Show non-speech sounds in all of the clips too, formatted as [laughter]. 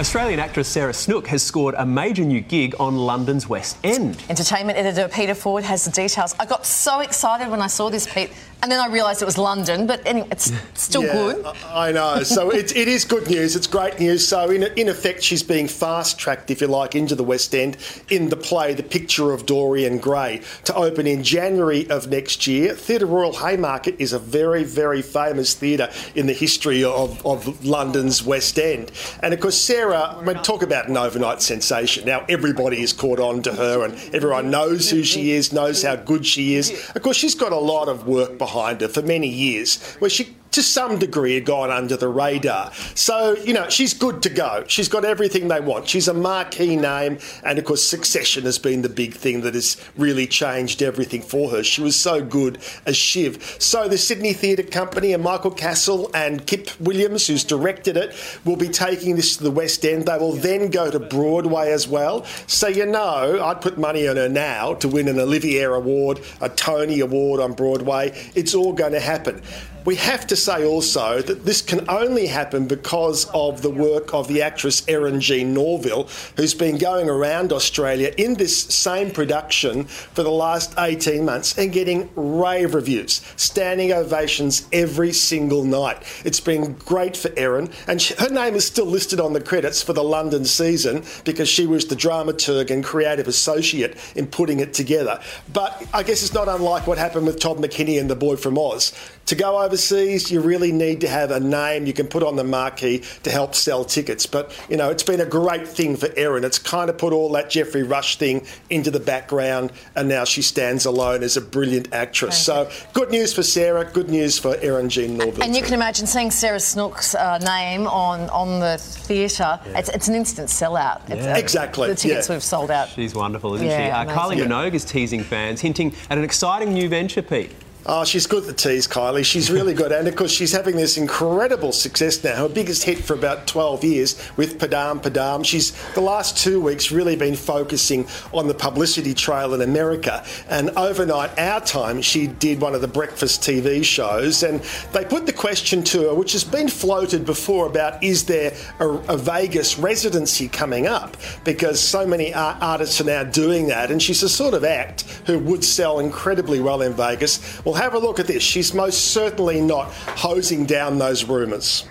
Australian actress Sarah Snook has scored a major new gig on London's West End. Entertainment editor Peter Ford has the details. I got so excited when I saw this, Pete, and then I realised it was London, but anyway, it's still Yeah, good. I I know. So it, it is good news. It's great news. So in, in effect, she's being fast tracked, if you like, into the West End in the play The Picture of Dorian Gray to open in January of next year. Theatre Royal Haymarket is a very, very famous theatre in the history of, of London's West End. And of course, Sarah, I mean, talk about an overnight sensation. Now everybody is caught on to her and everyone knows who she is, knows how good she is. Of course, she's got a lot of work behind her for many years where she to some degree had gone under the radar. So, you know, she's good to go. She's got everything they want. She's a marquee name, and of course, succession has been the big thing that has really changed everything for her. She was so good as Shiv. So, the Sydney Theatre Company and Michael Cassel and Kip Williams, who's directed it, will be taking this to the West End. They will then go to Broadway as well. So, you know, I'd put money on her now to win an Olivier Award, a Tony Award on Broadway. It's all going to happen. We have to say also that this can only happen because of the work of the actress Eryn Jean Norvill, who's been going around Australia in this same production for the last 18 months and getting rave reviews, standing ovations every single night. It's been great for Eryn, and she, her name is still listed on the credits for the London season because she was the dramaturg and creative associate in putting it together. But I guess it's not unlike what happened with Todd McKenney and The Boy from Oz. To go overseas, you really need to have a name you can put on the marquee to help sell tickets. But, you know, it's been a great thing for Eryn. It's kind of put all that Geoffrey Rush thing into the background, and now she stands alone as a brilliant actress. So, good news for Sarah, good news for Eryn Jean Norvill. And you too. can imagine seeing Sarah Snook's uh, name on, on the theatre. It's, it's an instant sellout. It's, Yeah. Exactly, The tickets yeah. we've sold out. She's wonderful, isn't Yeah, she? Uh, Kylie. Minogue is teasing fans, hinting at an exciting new venture, Pete. Oh, she's good at the tease, Kylie. She's really good. And of course, she's having this incredible success now. Her biggest hit for about 12 years with Padam Padam. She's, the last two weeks, really been focusing on the publicity trail in America. And overnight, our time, she did one of the breakfast TV shows. And they put the question to her, which has been floated before, about is there a, a Vegas residency coming up? Because so many ar- artists are now doing that. And she's a sort of act who would sell incredibly well in Vegas. Well, have a look at this. She's most certainly not hosing down those rumours.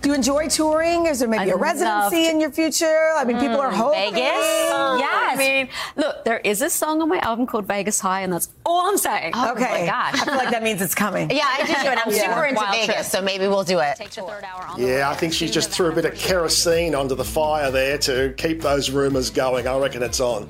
Do you enjoy touring? Is there maybe I a residency love- in your future? I mean, people are hoping. Vegas? Yes. I mean, look, there is a song on my album called Vegas High, and that's all I'm saying. Okay. Oh my gosh. I feel like that means it's coming. Yeah, I do too, and I'm [laughs] Yeah. super into Wild Vegas, trip. so maybe we'll do it. Take the third hour on the Yeah, I think she just threw a bit of kerosene onto the fire there to keep those rumours going. I reckon it's on.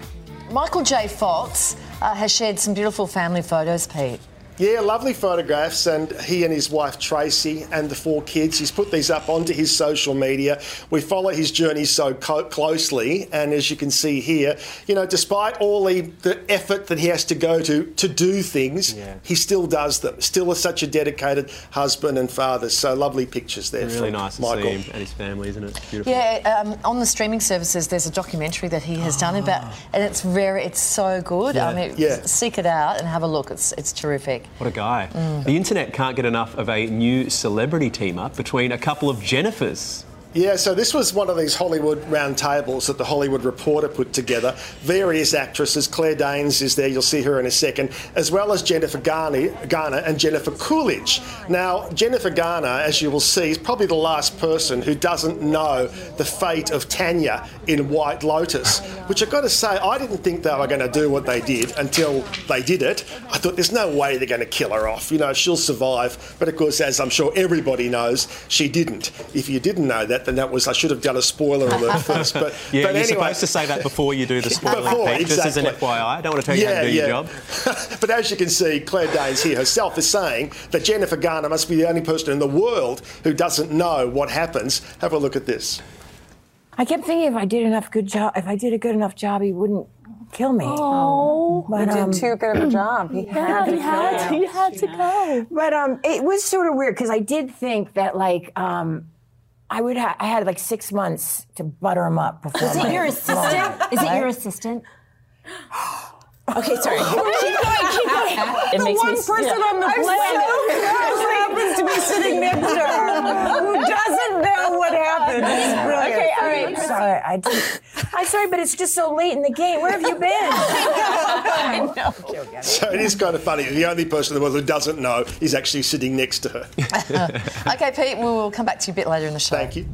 Michael J. Fox uh, has shared some beautiful family photos, Pete. Yeah, lovely photographs, and he and his wife Tracy and the four kids. He's put these up onto his social media. We follow his journey so co- closely, and as you can see here, you know, despite all the, the effort that he has to go to to do things, Yeah. he still does them. Still is such a dedicated husband and father. So lovely pictures there. Really from nice to Michael. see him and his family, isn't it? Beautiful. Yeah, um, on the streaming services, there's a documentary that he has done about, and it's very, it's so good. I mean, Yeah. seek it out and have a look. It's it's terrific. What a guy. Mm. The internet can't get enough of a new celebrity team up between a couple of Jennifers. Yeah, so this was one of these Hollywood round tables that the Hollywood Reporter put together. Various actresses, Claire Danes is there, you'll see her in a second, as well as Jennifer Garner, Garner and Jennifer Coolidge. Now, Jennifer Garner, as you will see, is probably the last person who doesn't know the fate of Tanya in White Lotus, which I've got to say, I didn't think they were going to do what they did until they did it. I thought there's no way they're going to kill her off. You know, she'll survive. But of course, as I'm sure everybody knows, she didn't. If you didn't know that, then that was, I should have done a spoiler alert [laughs] first. But, Yeah, but you're anyway. supposed to say that before you do the spoiling, [laughs] Before, Pete, just as an exactly. FYI. I don't want to tell you how to do your job. [laughs] but as you can see, Claire Danes here herself is saying that Jennifer Garner must be the only person in the world who doesn't know what happens. Have a look at this. I kept thinking if I did enough good job, if I did a good enough job, he wouldn't kill me. Oh, But, he um, did too good of a job. He had to he had, kill you. he had to go. But um, it was sort of weird because I did think that like um, I would ha- I had like six months to butter him up before. Is it your assistant? Is it your assistant? [gasps] Okay, sorry. [laughs] keep going, keep going. It The makes one me person on the planet who happens to be sitting next to her who doesn't know what happened. It's brilliant. Okay, all sorry. I'm sorry. I did. I'm sorry, but it's just so late in the game. Where have you been? [laughs] I know. So it is kind of funny. The only person in the world who doesn't know is actually sitting next to her. [laughs] Okay, Pete, we'll come back to you a bit later in the show. Thank you.